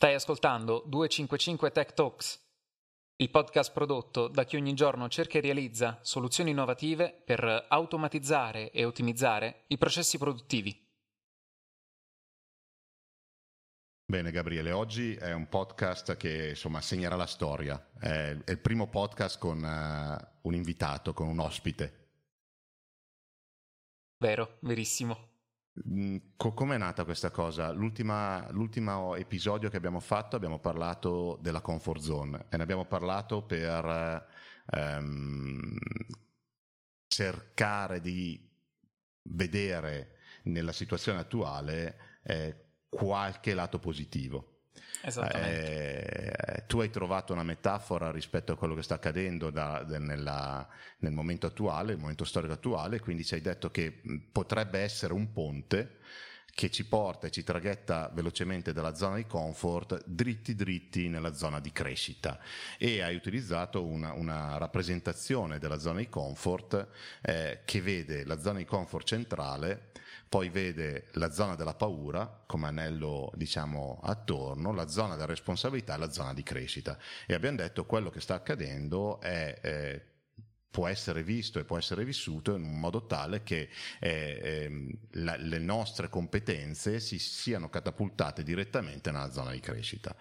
Stai ascoltando 255 Tech Talks, il podcast prodotto da chi ogni giorno cerca e realizza soluzioni innovative per automatizzare e ottimizzare i processi produttivi. Bene Gabriele, oggi è un podcast che insomma segnerà la storia, è, il primo podcast con uh, un invitato, con un ospite. Vero, verissimo. Mm, Come è nata questa cosa? L'ultimo episodio che abbiamo fatto abbiamo parlato della comfort zone e ne abbiamo parlato per ehm, cercare di vedere nella situazione attuale eh, qualche lato positivo. Eh, tu hai trovato una metafora rispetto a quello che sta accadendo da, de, nella, nel momento attuale, il momento storico attuale, quindi ci hai detto che potrebbe essere un ponte che ci porta e ci traghetta velocemente dalla zona di comfort dritti dritti nella zona di crescita e hai utilizzato una, una rappresentazione della zona di comfort eh, che vede la zona di comfort centrale poi vede la zona della paura come anello diciamo attorno, la zona della responsabilità e la zona di crescita. E abbiamo detto quello che sta accadendo è eh, può essere visto e può essere vissuto in un modo tale che eh, eh, la, le nostre competenze si siano catapultate direttamente nella zona di crescita.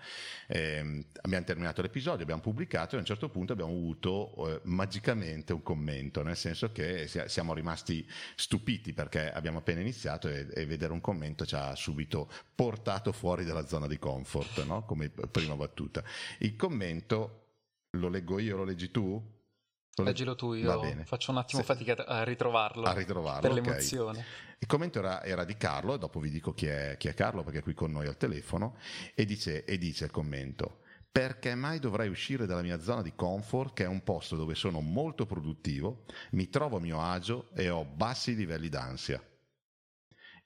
Eh, abbiamo terminato l'episodio, abbiamo pubblicato e a un certo punto abbiamo avuto eh, magicamente un commento, nel senso che siamo rimasti stupiti perché abbiamo appena iniziato e, e vedere un commento ci ha subito portato fuori dalla zona di comfort, no? come prima battuta. Il commento lo leggo io, lo leggi tu? Leggilo tu, io faccio un attimo Se... fatica a ritrovarlo. A ritrovarlo. Per okay. l'emozione. Il commento era, era, di Carlo, e dopo vi dico chi è, chi è, Carlo perché è qui con noi al telefono, e dice, e dice il commento. Perché mai dovrei uscire dalla mia zona di comfort, che è un posto dove sono molto produttivo, mi trovo a mio agio e ho bassi livelli d'ansia?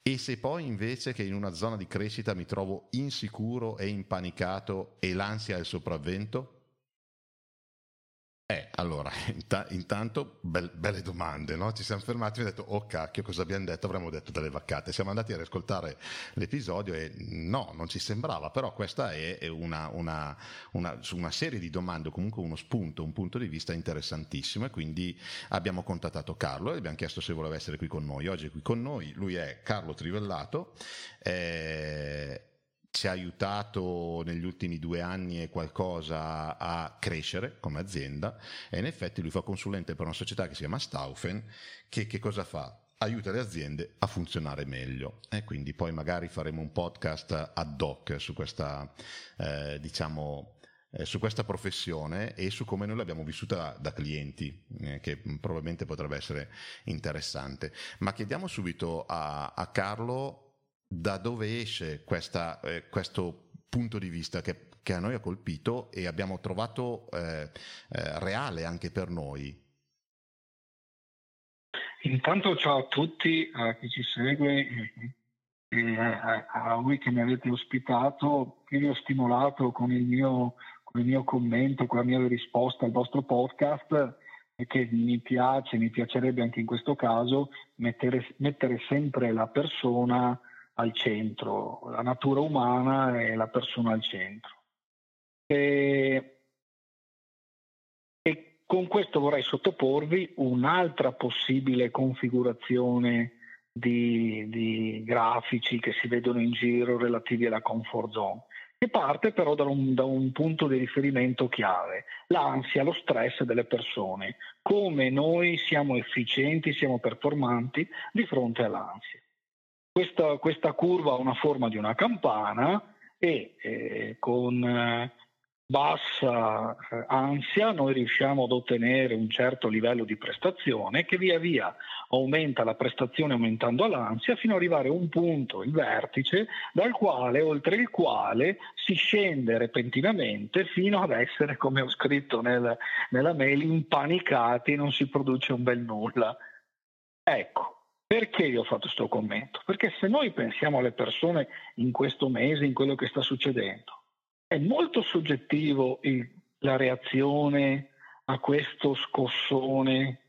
E se poi invece che in una zona di crescita mi trovo insicuro e impanicato e l'ansia è il sopravvento? Eh, allora, intanto be- belle domande, no? Ci siamo fermati e abbiamo detto, oh cacchio, cosa abbiamo detto? Avremmo detto delle vaccate. Siamo andati a riascoltare l'episodio e no, non ci sembrava, però questa è una, una, una, una serie di domande, comunque uno spunto, un punto di vista interessantissimo e quindi abbiamo contattato Carlo e abbiamo chiesto se voleva essere qui con noi. Oggi è qui con noi, lui è Carlo Trivellato. Eh, ci ha aiutato negli ultimi due anni e qualcosa a crescere come azienda e in effetti lui fa consulente per una società che si chiama Staufen che, che cosa fa? aiuta le aziende a funzionare meglio e quindi poi magari faremo un podcast ad hoc su questa eh, diciamo eh, su questa professione e su come noi l'abbiamo vissuta da, clienti, eh, che probabilmente potrebbe essere interessante. Ma chiediamo subito a, a Carlo da dove esce questa, eh, questo punto di vista che, che, a noi ha colpito e abbiamo trovato eh, eh, reale anche per noi. Intanto ciao a tutti, a chi ci segue e a, a voi che mi avete ospitato, che vi ho stimolato con il, mio, con il mio commento, con la mia risposta al vostro podcast e che mi piace, mi piacerebbe anche in questo caso mettere, mettere sempre la persona al centro, la natura umana e la persona al centro. E, e con questo vorrei sottoporvi un'altra possibile configurazione di, di, grafici che si vedono in giro relativi alla comfort zone, che parte però da un, da un punto di riferimento chiave, l'ansia, lo stress delle persone, come noi siamo efficienti, siamo performanti di fronte all'ansia. Questa, questa curva ha una forma di una campana e eh, con eh, bassa eh, ansia noi riusciamo ad ottenere un certo livello di prestazione che via via aumenta la prestazione aumentando l'ansia fino ad arrivare a un punto, il vertice, dal quale, oltre il quale si scende repentinamente fino ad essere, come ho scritto nel, nella mail, impanicati e non si produce un bel nulla. Ecco, perché io ho fatto questo commento? Perché se noi pensiamo alle persone in questo mese, in quello che sta succedendo, è molto soggettivo il, la reazione a questo scossone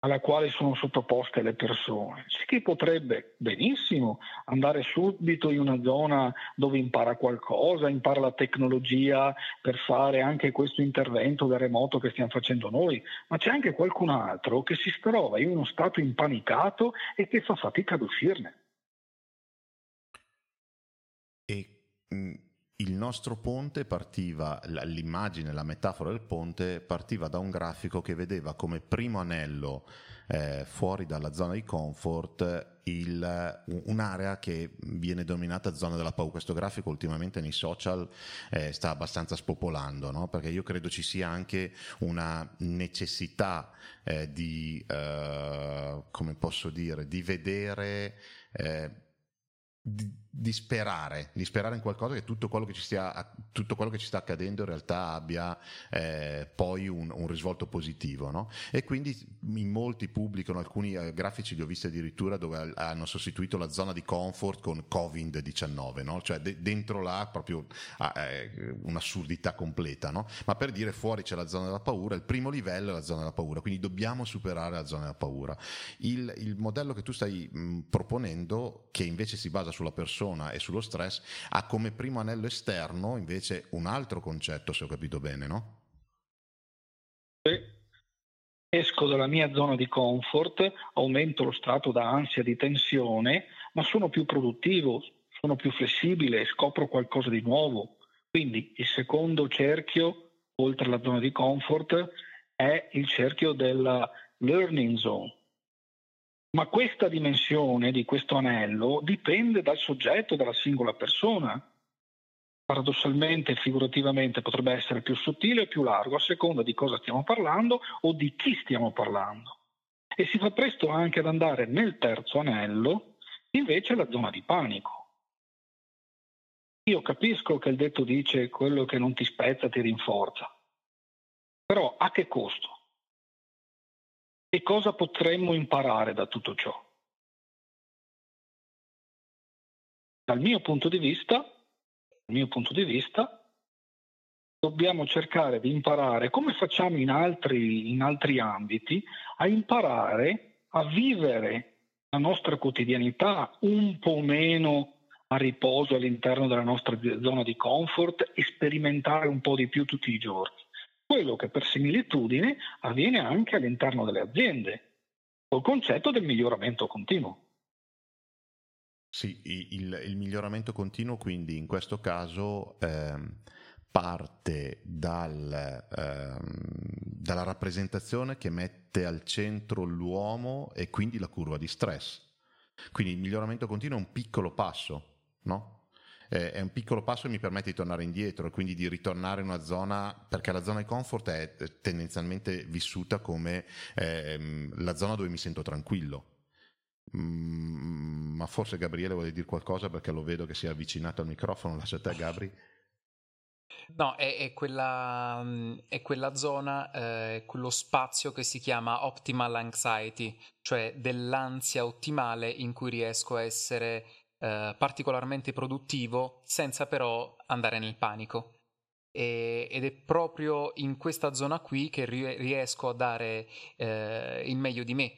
alla quale sono sottoposte le persone. C'è chi potrebbe benissimo andare subito in una zona dove impara qualcosa, impara la tecnologia per fare anche questo intervento da remoto che stiamo facendo noi, ma c'è anche qualcun altro che si trova in uno stato impanicato e che fa fatica ad uscirne. E mm, il nostro ponte partiva, l'immagine, la metafora del ponte partiva da un grafico che vedeva come primo anello eh, fuori dalla zona di comfort il, un'area che viene denominata zona della paura. Questo grafico ultimamente nei social eh, sta abbastanza spopolando, no? perché io credo ci sia anche una necessità eh, di, eh, come posso dire, di vedere eh, di, di, sperare, di sperare in qualcosa che tutto quello che ci, stia, tutto quello che ci sta accadendo in realtà abbia eh, poi un, un, risvolto positivo. No? E quindi in molti pubblicano alcuni eh, grafici, li ho visti addirittura dove hanno sostituito la zona di comfort con Covid-19, no? cioè de- dentro là proprio eh, un'assurdità completa, no? ma per dire fuori c'è la zona della paura, il primo livello è la zona della paura, quindi dobbiamo superare la zona della paura. Il, il modello che tu stai mh, proponendo, che invece si basa sulla persona e sullo stress, ha come primo anello esterno invece un altro concetto, se ho capito bene, no? Esco dalla mia zona di comfort, aumento lo strato da ansia, di tensione, ma sono più produttivo, sono più flessibile, scopro qualcosa di nuovo. Quindi il secondo cerchio, oltre alla zona di comfort, è il cerchio della learning zone ma questa dimensione di questo anello dipende dal soggetto, dalla singola persona. Paradossalmente, figurativamente, potrebbe essere più sottile o più largo a seconda di cosa stiamo parlando o di chi stiamo parlando. E si fa presto anche ad andare nel terzo anello, invece la zona di panico. Io capisco che il detto dice quello che non ti spezza ti rinforza, però a che costo? E cosa potremmo imparare da tutto ciò? Dal mio punto di vista, dal mio punto di vista dobbiamo cercare di imparare, come facciamo in altri, in altri ambiti, a imparare a vivere la nostra quotidianità un po' meno a riposo all'interno della nostra zona di comfort e sperimentare un po' di più tutti i giorni quello che per similitudine avviene anche all'interno delle aziende, col concetto del miglioramento continuo. Sì, il, il miglioramento continuo quindi in questo caso ehm, parte dal, ehm, dalla rappresentazione che mette al centro l'uomo e quindi la curva di stress. Quindi il miglioramento continuo è un piccolo passo, no? Eh, è un piccolo passo e mi permette di tornare indietro e quindi di ritornare in una zona, perché la zona di comfort è tendenzialmente vissuta come eh, la zona dove mi sento tranquillo. Mm, ma forse Gabriele vuole dire qualcosa perché lo vedo che si è avvicinato al microfono, lascia a te Gabri. No, è, è, quella, mm, è quella zona, eh, quello spazio che si chiama optimal anxiety, cioè dell'ansia ottimale in cui riesco a essere eh, particolarmente produttivo senza però andare nel panico. E, ed è proprio in questa zona qui che riesco a dare eh, il meglio di me.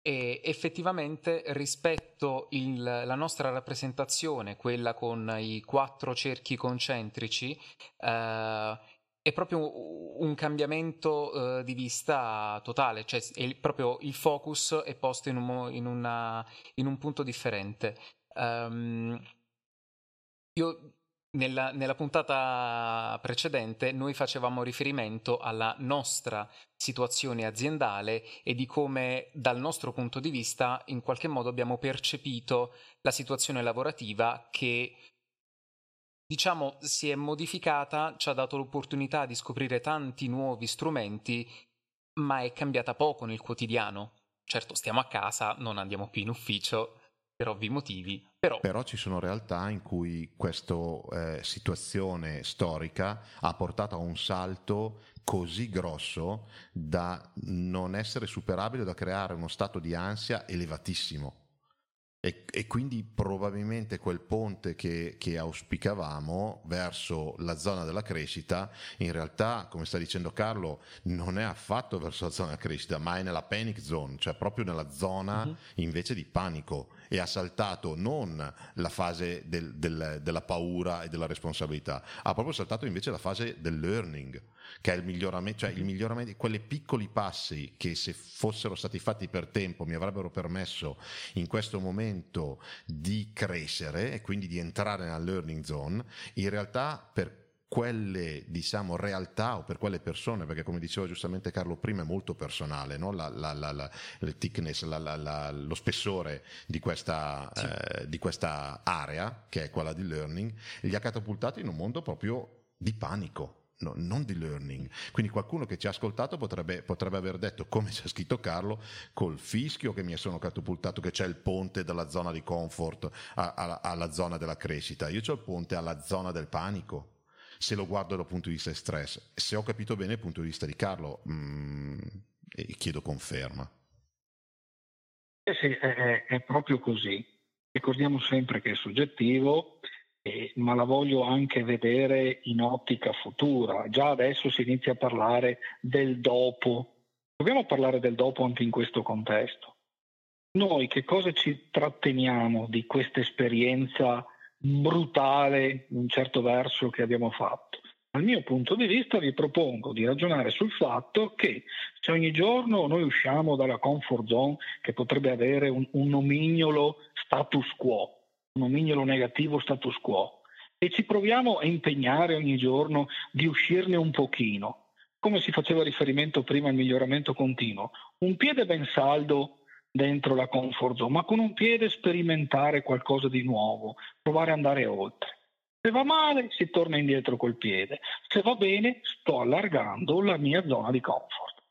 E effettivamente rispetto il, la nostra rappresentazione, quella con i quattro cerchi concentrici, eh, è proprio un cambiamento uh, di vista totale, cioè è proprio il focus è posto in un, in una, in un punto differente. Um, io nella, nella, puntata precedente noi facevamo riferimento alla nostra situazione aziendale e di come dal nostro punto di vista in qualche modo abbiamo percepito la situazione lavorativa che diciamo si è modificata, ci ha dato l'opportunità di scoprire tanti nuovi strumenti, ma è cambiata poco nel quotidiano. Certo, stiamo a casa, non andiamo più in ufficio, per ovvi motivi. Però, però ci sono realtà in cui questa eh, situazione storica ha portato a un salto così grosso da non essere superabile, da creare uno stato di ansia elevatissimo. E, e, quindi probabilmente quel ponte che, che, auspicavamo verso la zona della crescita, in realtà, come sta dicendo Carlo, non è affatto verso la zona della crescita, ma è nella panic zone, cioè proprio nella zona uh-huh. invece di panico e ha saltato non la fase del, del, della paura e della responsabilità, ha proprio saltato invece la fase del learning, che è il miglioramento, cioè il miglioramento, quelle piccoli passi che se fossero stati fatti per tempo mi avrebbero permesso in questo momento di crescere e quindi di entrare nella learning zone, in realtà per quelle diciamo, realtà o per quelle persone, perché come diceva giustamente Carlo prima è molto personale, no? la, la, la, il thickness, lo spessore di questa, sì. eh, di questa area, che è quella di learning, li ha catapultati in un mondo proprio di panico. No, non di learning. Quindi qualcuno che ci ha ascoltato potrebbe, potrebbe, aver detto, come c'è scritto Carlo, col fischio che mi sono catapultato, che c'è il ponte dalla zona di comfort a, a, alla zona della crescita. Io ho il ponte alla zona del panico se lo guardo dal punto di vista di stress. Se ho capito bene il punto di vista di Carlo, mh, mm, chiedo conferma. Eh sì, è, è, proprio così. Ricordiamo sempre che è soggettivo, eh, ma la voglio anche vedere in ottica futura. Già adesso si inizia a parlare del dopo. A parlare del dopo anche in questo contesto. Noi che cosa ci tratteniamo di questa esperienza brutale in un certo verso che abbiamo fatto. Dal mio punto di vista vi propongo di ragionare sul fatto che se ogni giorno noi usciamo dalla comfort zone che potrebbe avere un, un nomignolo status quo, un nomignolo negativo status quo, e ci proviamo a impegnare ogni giorno di uscirne un pochino, come si faceva riferimento prima al miglioramento continuo, un piede ben saldo dentro la comfort zone, ma con un piede sperimentare qualcosa di nuovo, provare ad andare oltre. Se va male si torna indietro col piede, se va bene sto allargando la mia zona di comfort.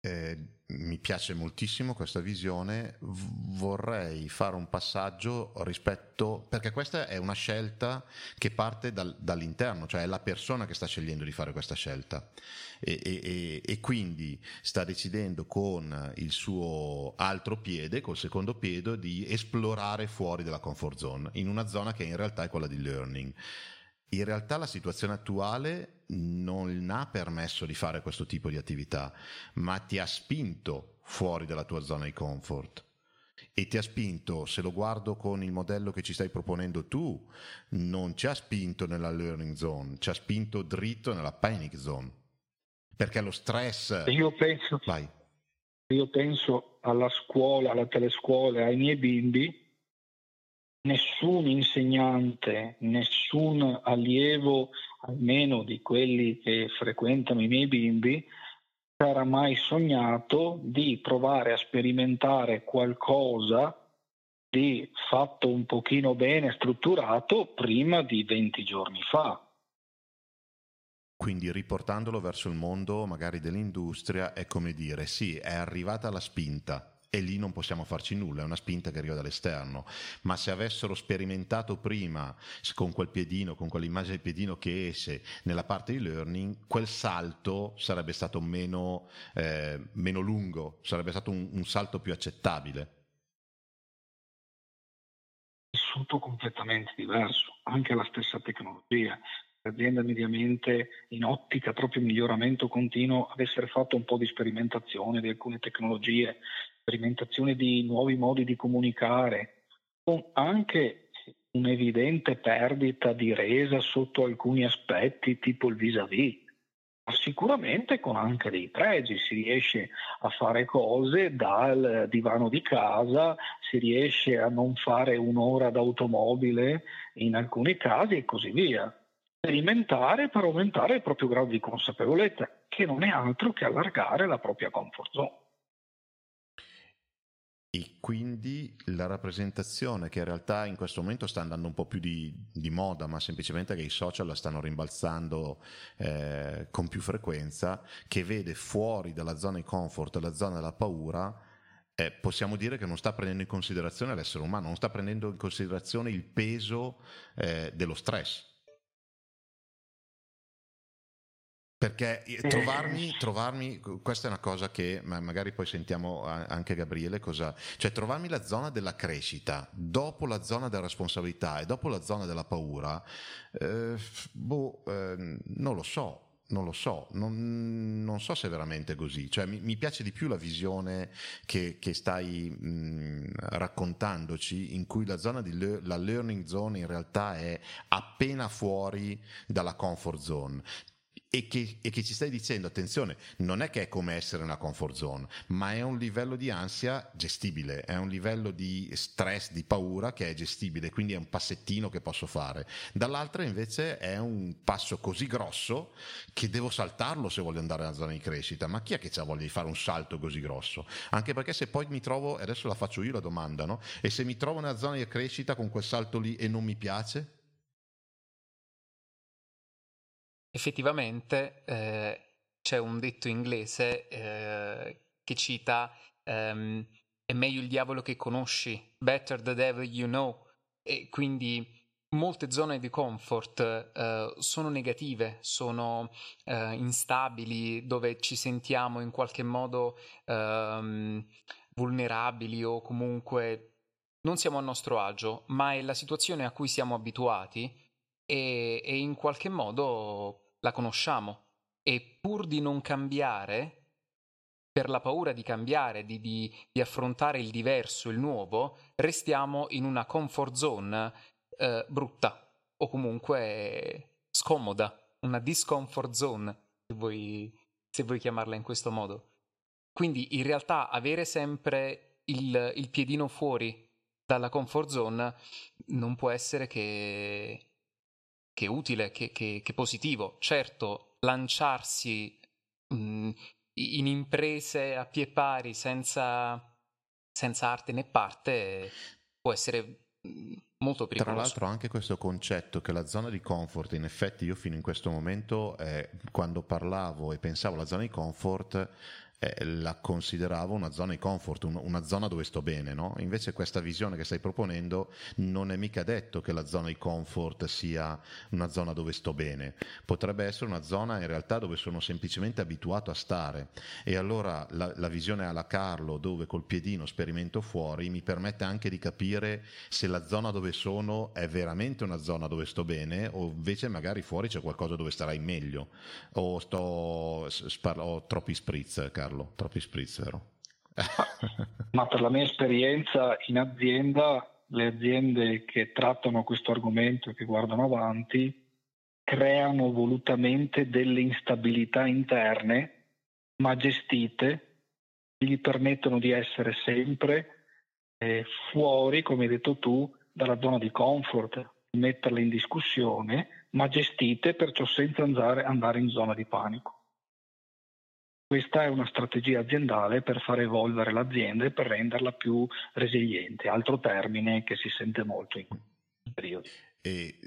Eh, mi piace moltissimo questa visione, vorrei fare un passaggio rispetto, perché questa è una scelta che parte dal, dall'interno, cioè è la persona che sta scegliendo di fare questa scelta e, e, e, quindi sta decidendo con il suo altro piede, col secondo piede, di esplorare fuori dalla comfort zone, in una zona che in realtà è quella di learning. In realtà la situazione attuale non ha permesso di fare questo tipo di attività, ma ti ha spinto fuori dalla tua zona di comfort e ti ha spinto, se lo guardo con il modello che ci stai proponendo tu, non ci ha spinto nella learning zone, ci ha spinto dritto nella panic zone. Perché lo stress... Io penso, Vai. io penso alla scuola, alla telescuola, ai miei bimbi, nessun insegnante, nessun allievo, almeno di quelli che frequentano i miei bimbi, era mai sognato di provare a sperimentare qualcosa di fatto un pochino bene strutturato prima di 20 giorni fa. Quindi riportandolo verso il mondo magari dell'industria è come dire sì, è arrivata la spinta, e lì non possiamo farci nulla, è una spinta che arriva dall'esterno. Ma se avessero sperimentato prima con quel piedino, con quell'immagine del piedino che esce nella parte di learning, quel salto sarebbe stato meno, eh, meno lungo, sarebbe stato un, un salto più accettabile. Vissuto completamente diverso, anche la stessa tecnologia l'azienda mediamente in ottica proprio miglioramento continuo avessero fatto un po' di sperimentazione di alcune tecnologie, sperimentazione di nuovi modi di comunicare, con anche un'evidente perdita di resa sotto alcuni aspetti, tipo il vis-à-vis, ma sicuramente con anche dei pregi, si riesce a fare cose dal divano di casa, si riesce a non fare un'ora d'automobile in alcuni casi e così via sperimentare per aumentare il proprio grado di consapevolezza, che non è altro che allargare la propria comfort zone. E quindi la rappresentazione che in realtà in questo momento sta andando un po' più di, di moda, ma semplicemente che i social la stanno rimbalzando eh, con più frequenza, che vede fuori dalla zona di comfort, dalla zona della paura, eh, possiamo dire che non sta prendendo in considerazione l'essere umano, non sta prendendo in considerazione il peso eh, dello stress perché trovarmi, trovarmi, questa è una cosa che magari poi sentiamo anche Gabriele, cosa, cioè trovarmi la zona della crescita, dopo la zona della responsabilità e dopo la zona della paura, eh, boh, eh, non lo so, non lo so, non, non, so se è veramente così. Cioè, mi, mi piace di più la visione che, che stai mh, raccontandoci, in cui la zona di le, la learning zone in realtà è appena fuori dalla comfort zone e che, e che, ci stai dicendo, attenzione, non è che è come essere nella comfort zone, ma è un livello di ansia gestibile, è un livello di stress, di paura che è gestibile, quindi è un passettino che posso fare. Dall'altra invece è un passo così grosso che devo saltarlo se voglio andare nella zona di crescita, ma chi è che ha voglia di fare un salto così grosso? Anche perché se poi mi trovo, adesso la faccio io la domanda, no? E se mi trovo nella zona di crescita con quel salto lì e non mi piace? Effettivamente eh, c'è un detto inglese eh, che cita um, è meglio il diavolo che conosci, better the devil you know, e quindi molte zone di comfort eh, sono negative, sono eh, instabili, dove ci sentiamo in qualche modo ehm, vulnerabili o comunque non siamo a nostro agio, ma è la situazione a cui siamo abituati e, e in qualche modo la conosciamo e pur di non cambiare, per la paura di cambiare, di, di, di affrontare il diverso, il nuovo, restiamo in una comfort zone eh, brutta o comunque scomoda, una discomfort zone, se vuoi, se vuoi chiamarla in questo modo. Quindi in realtà avere sempre il, il piedino fuori dalla comfort zone non può essere che, che utile, che, che, che positivo. Certo, lanciarsi mh, in imprese a pie pari senza, senza arte né parte può essere molto pericoloso. Tra l'altro anche questo concetto che la zona di comfort, in effetti io fino in questo momento, eh, quando parlavo e pensavo alla zona di comfort, eh, la consideravo una zona di comfort, un, una zona dove sto bene, no? Invece questa visione che stai proponendo non è mica detto che la zona di comfort sia una zona dove sto bene, potrebbe essere una zona in realtà dove sono semplicemente abituato a stare e allora la, la visione alla Carlo dove col piedino sperimento fuori mi permette anche di capire se la zona dove sono è veramente una zona dove sto bene o invece magari fuori c'è qualcosa dove starai meglio o sto, spar- ho troppi spritz, Carlo. Carlo, troppi spritz, vero? Ma per la mia esperienza in azienda, le aziende che trattano questo argomento e che guardano avanti creano volutamente delle instabilità interne, ma gestite, gli permettono di essere sempre eh, fuori, come hai detto tu, dalla zona di comfort, metterle in discussione, ma gestite perciò senza andare in zona di panico. Questa è una strategia aziendale per far evolvere l'azienda e per renderla più resiliente, altro termine che si sente molto in questo periodo. E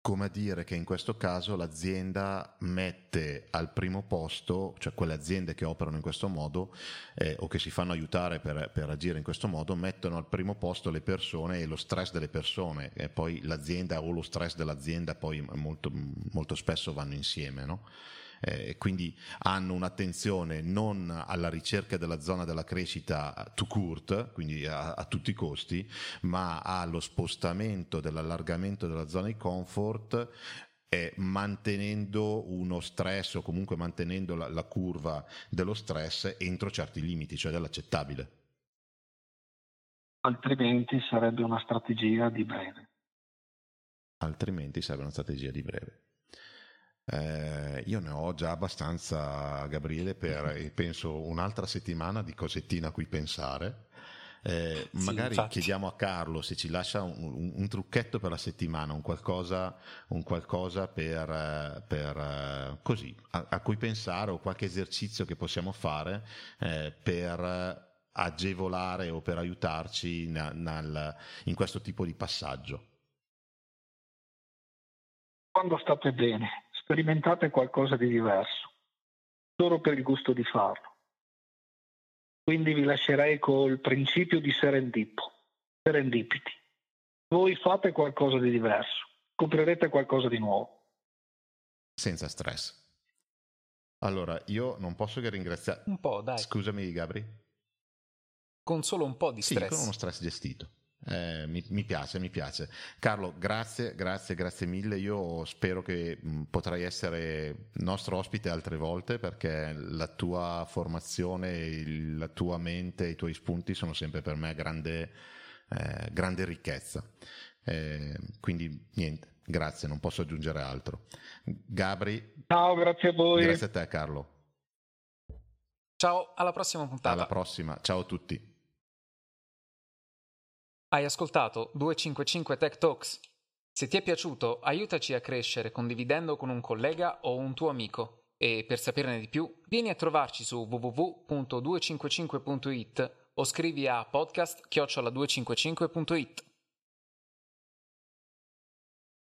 come dire che in questo caso l'azienda mette al primo posto, cioè quelle aziende che operano in questo modo eh, o che si fanno aiutare per, per, agire in questo modo, mettono al primo posto le persone e lo stress delle persone e poi l'azienda o lo stress dell'azienda poi molto, molto spesso vanno insieme. No? Eh, quindi hanno un'attenzione non alla ricerca della zona della crescita to court, quindi a, a tutti i costi, ma allo spostamento dell'allargamento della zona di comfort eh, mantenendo uno stress o comunque mantenendo la, la, curva dello stress entro certi limiti, cioè dell'accettabile. Altrimenti sarebbe una strategia di breve. Altrimenti sarebbe una strategia di breve. Eh, io ne ho già abbastanza, Gabriele, per mm-hmm. penso un'altra settimana di cosettina a cui pensare. Eh, sì, magari infatti. chiediamo a Carlo se ci lascia un, un, un, trucchetto per la settimana, un qualcosa, un qualcosa per, per così, a, a, cui pensare o qualche esercizio che possiamo fare eh, per agevolare o per aiutarci na, nal, in questo tipo di passaggio. Quando state bene, sperimentate qualcosa di diverso, solo per il gusto di farlo. Quindi vi lascerei col principio di serendipo, serendipiti. Voi fate qualcosa di diverso, scoprirete qualcosa di nuovo. senza stress. Allora, io non posso che ringraziare... Un po', dai. Scusami, Gabri. Con solo un po' di stress. Sì, con uno stress gestito. Eh, mi, mi, piace, mi piace. Carlo, grazie, grazie, grazie mille. Io spero che mh, potrai essere nostro ospite altre volte perché la tua formazione, il, la tua mente, i tuoi spunti sono sempre per me grande, eh, grande ricchezza. Eh, quindi niente, grazie, non posso aggiungere altro. Gabri. Ciao, grazie a voi. Grazie a te, Carlo. Ciao, alla prossima puntata. Alla prossima, ciao a tutti. Hai ascoltato 255 Tech Talks? Se ti è piaciuto, aiutaci a crescere condividendo con un collega o un tuo amico. E per saperne di più, vieni a trovarci su www.255.it o scrivi a podcast-255.it.